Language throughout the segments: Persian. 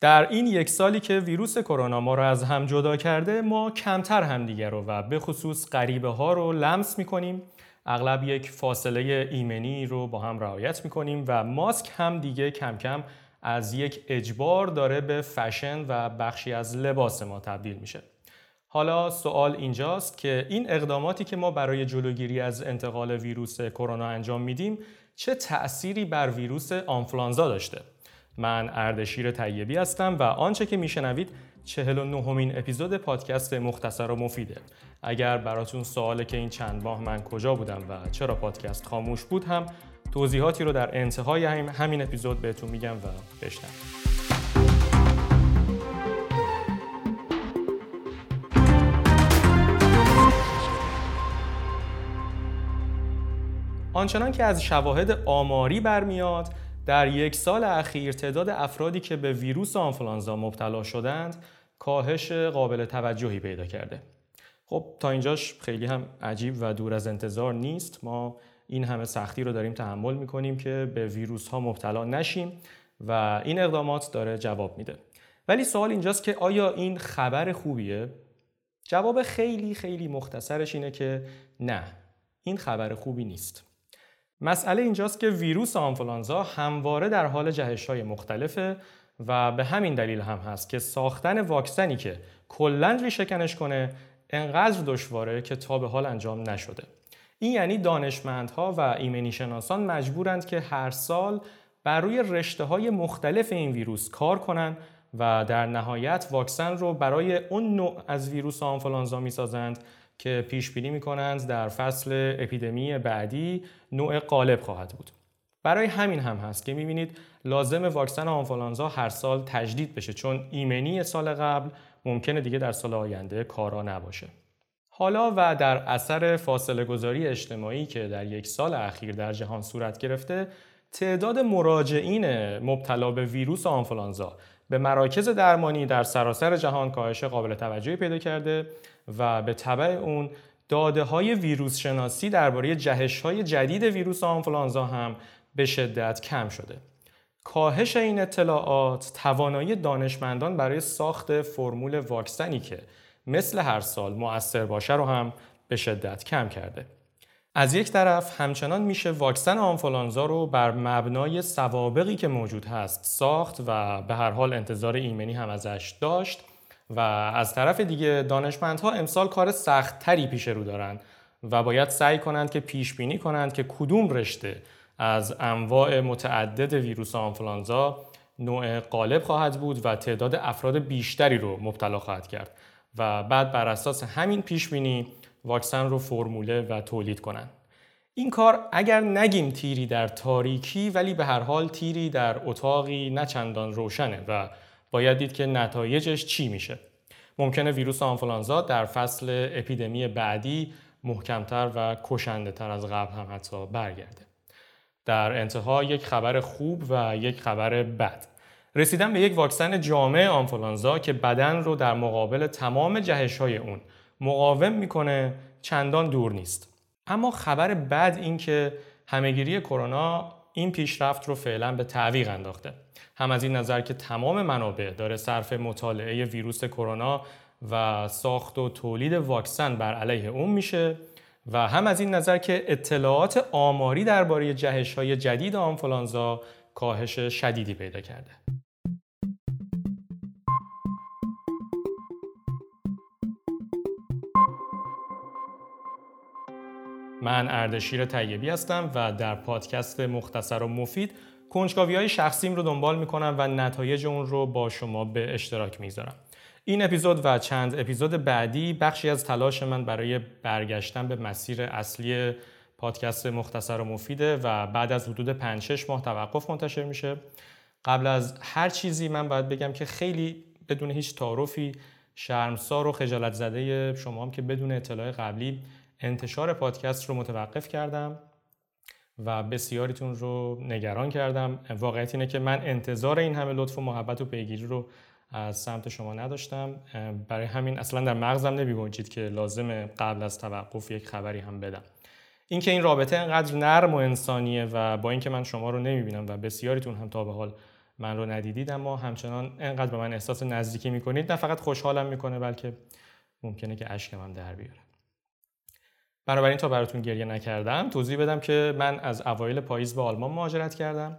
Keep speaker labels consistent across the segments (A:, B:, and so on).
A: در این یک سالی که ویروس کرونا ما رو از هم جدا کرده ما کمتر همدیگه رو و به خصوص غریبه ها رو لمس می‌کنیم. اغلب یک فاصله ایمنی رو با هم رعایت می‌کنیم و ماسک هم دیگه کم کم از یک اجبار داره به فشن و بخشی از لباس ما تبدیل میشه. حالا سوال اینجاست که این اقداماتی که ما برای جلوگیری از انتقال ویروس کرونا انجام میدیم چه تأثیری بر ویروس آنفلانزا داشته؟ من اردشیر طیبی هستم و آنچه که میشنوید چهل و نهمین اپیزود پادکست مختصر و مفیده. اگر براتون سواله که این چند ماه من کجا بودم و چرا پادکست خاموش بود هم توضیحاتی رو در انتهای همین اپیزود بهتون میگم و بشنوید. آنچنان که از شواهد آماری برمیاد در یک سال اخیر تعداد افرادی که به ویروس آنفلانزا مبتلا شدند کاهش قابل توجهی پیدا کرده. خب تا اینجاش خیلی هم عجیب و دور از انتظار نیست. ما این همه سختی رو داریم تحمل می‌کنیم که به ویروس ها مبتلا نشیم و این اقدامات داره جواب میده. ولی سوال اینجاست که آیا این خبر خوبیه؟ جواب خیلی خیلی مختصرش اینه که نه این خبر خوبی نیست. مسئله اینجاست که ویروس آنفولانزا همواره در حال جهش های مختلفه و به همین دلیل هم هست که ساختن واکسنی که کلا ریشهکنش کنه انقدر دشواره که تا به حال انجام نشده. این یعنی دانشمندها و ایمنی شناسان مجبورند که هر سال بر روی رشته های مختلف این ویروس کار کنند و در نهایت واکسن رو برای اون نوع از ویروس آنفولانزا می‌سازند که پیش بینی می‌کنند در فصل اپیدمی بعدی نوع غالب خواهد بود. برای همین هم هست که می‌بینید لازم واکسن آنفولانزا هر سال تجدید بشه چون ایمنی سال قبل ممکنه دیگه در سال آینده کارا نباشه. حالا و در اثر فاصله گذاری اجتماعی که در یک سال اخیر در جهان صورت گرفته تعداد مراجعین مبتلا به ویروس آنفولانزا به مراکز درمانی در سراسر جهان کاهش قابل توجهی پیدا کرده و به طبع اون داده های ویروس شناسی درباره جهش های جدید ویروس آنفولانزا هم به شدت کم شده. کاهش این اطلاعات توانایی دانشمندان برای ساخت فرمول واکسنی که مثل هر سال مؤثر باشه رو هم به شدت کم کرده. از یک طرف همچنان میشه واکسن آنفولانزا رو بر مبنای سوابقی که موجود هست ساخت و به هر حال انتظار ایمنی هم ازش داشت و از طرف دیگه دانشمندها امسال کار سختتری پیش رو دارن و باید سعی کنند که پیش بینی کنند که کدوم رشته از انواع متعدد ویروس آنفولانزا نوع غالب خواهد بود و تعداد افراد بیشتری رو مبتلا خواهد کرد. و بعد بر اساس همین پیش بینی واکسن رو فرموله و تولید کنند. این کار اگر نگیم تیری در تاریکی ولی به هر حال تیری در اتاقی نه چندان روشنه و باید دید که نتایجش چی میشه. ممکنه ویروس آنفولانزا در فصل اپیدمی بعدی محکمتر و کشنده تر از قبل هم حتی برگرده. در انتها یک خبر خوب و یک خبر بد. رسیدن به یک واکسن جامع آنفولانزا که بدن رو در مقابل تمام جهش های اون مقاوم می‌کنه چندان دور نیست اما خبر بد این که همهگیری کرونا این پیشرفت رو فعلا به تعویق انداخته هم از این نظر که تمام منابع داره صرف مطالعه ویروس کرونا و ساخت و تولید واکسن بر علیه اون میشه و هم از این نظر که اطلاعات آماری درباره جهش های جدید آنفولانزا کاهش شدیدی پیدا کرده. من اردشیر طیبی هستم و در پادکست مختصر و مفید کنجکاوی های شخصیم رو دنبال می‌کنم و نتایج اون رو با شما به اشتراک می‌ذارم. این اپیزود و چند اپیزود بعدی بخشی از تلاش من برای برگشتن به مسیر اصلی پادکست مختصر و مفیده و بعد از حدود 5 ماه توقف منتشر میشه. قبل از هر چیزی من باید بگم که خیلی بدون هیچ تعارفی شرمسار و خجالت زده شما هم که بدون اطلاع قبلی انتشار پادکست رو متوقف کردم و بسیاریتون رو نگران کردم. واقعیت اینه که من انتظار این همه لطف و محبت و پیگیری رو از سمت شما نداشتم. برای همین اصلا در مغزم نمیگنجید که لازم قبل از توقف یک خبری هم بدم. اینکه این رابطه انقدر نرم و انسانیه و با اینکه من شما رو نمی‌بینم و بسیاریتون هم تا به حال من رو ندیدید اما همچنان انقدر به من احساس نزدیکی می‌کنید نه فقط خوشحالم می‌کنه بلکه ممکنه که اشکم هم در بیاره. بنابراین تا براتون گریه نکردم توضیح بدم که من از اوایل پاییز به آلمان مهاجرت کردم.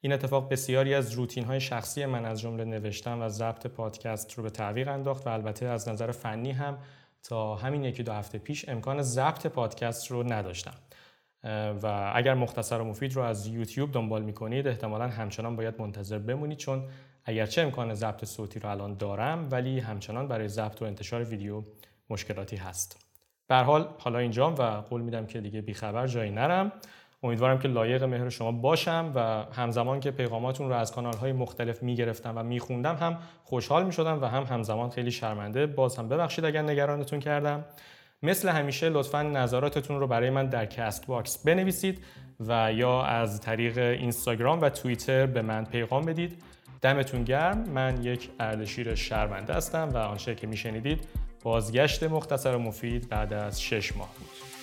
A: این اتفاق بسیاری از روتین های شخصی من از جمله نوشتن و ضبط پادکست رو به تعویق انداخت و البته از نظر فنی هم تا همین یکی دو هفته پیش امکان ضبط پادکست رو نداشتم. و اگر مختصر و مفید رو از یوتیوب دنبال می‌کنید احتمالا همچنان باید منتظر بمونید چون اگرچه امکان ضبط صوتی رو الان دارم ولی همچنان برای ضبط و انتشار ویدیو مشکلاتی هست. به هر حال حالا اینجام و قول میدم که دیگه بیخبر جایی نرم. امیدوارم که لایق مهر شما باشم و همزمان که پیغاماتون رو از کانال های مختلف می‌گرفتم و میخوندم هم خوشحال می‌شدم و هم همزمان خیلی شرمنده باز هم ببخشید اگر نگرانتون کردم. مثل همیشه لطفا نظراتتون رو برای من در Castbox بنویسید و یا از طریق اینستاگرام و توییتر به من پیغام بدید. دمتون گرم. من یک اردشیر شرمنده هستم و آنچه که میشنیدید بازگشت مختصر و مفید بعد از شش ماه بود.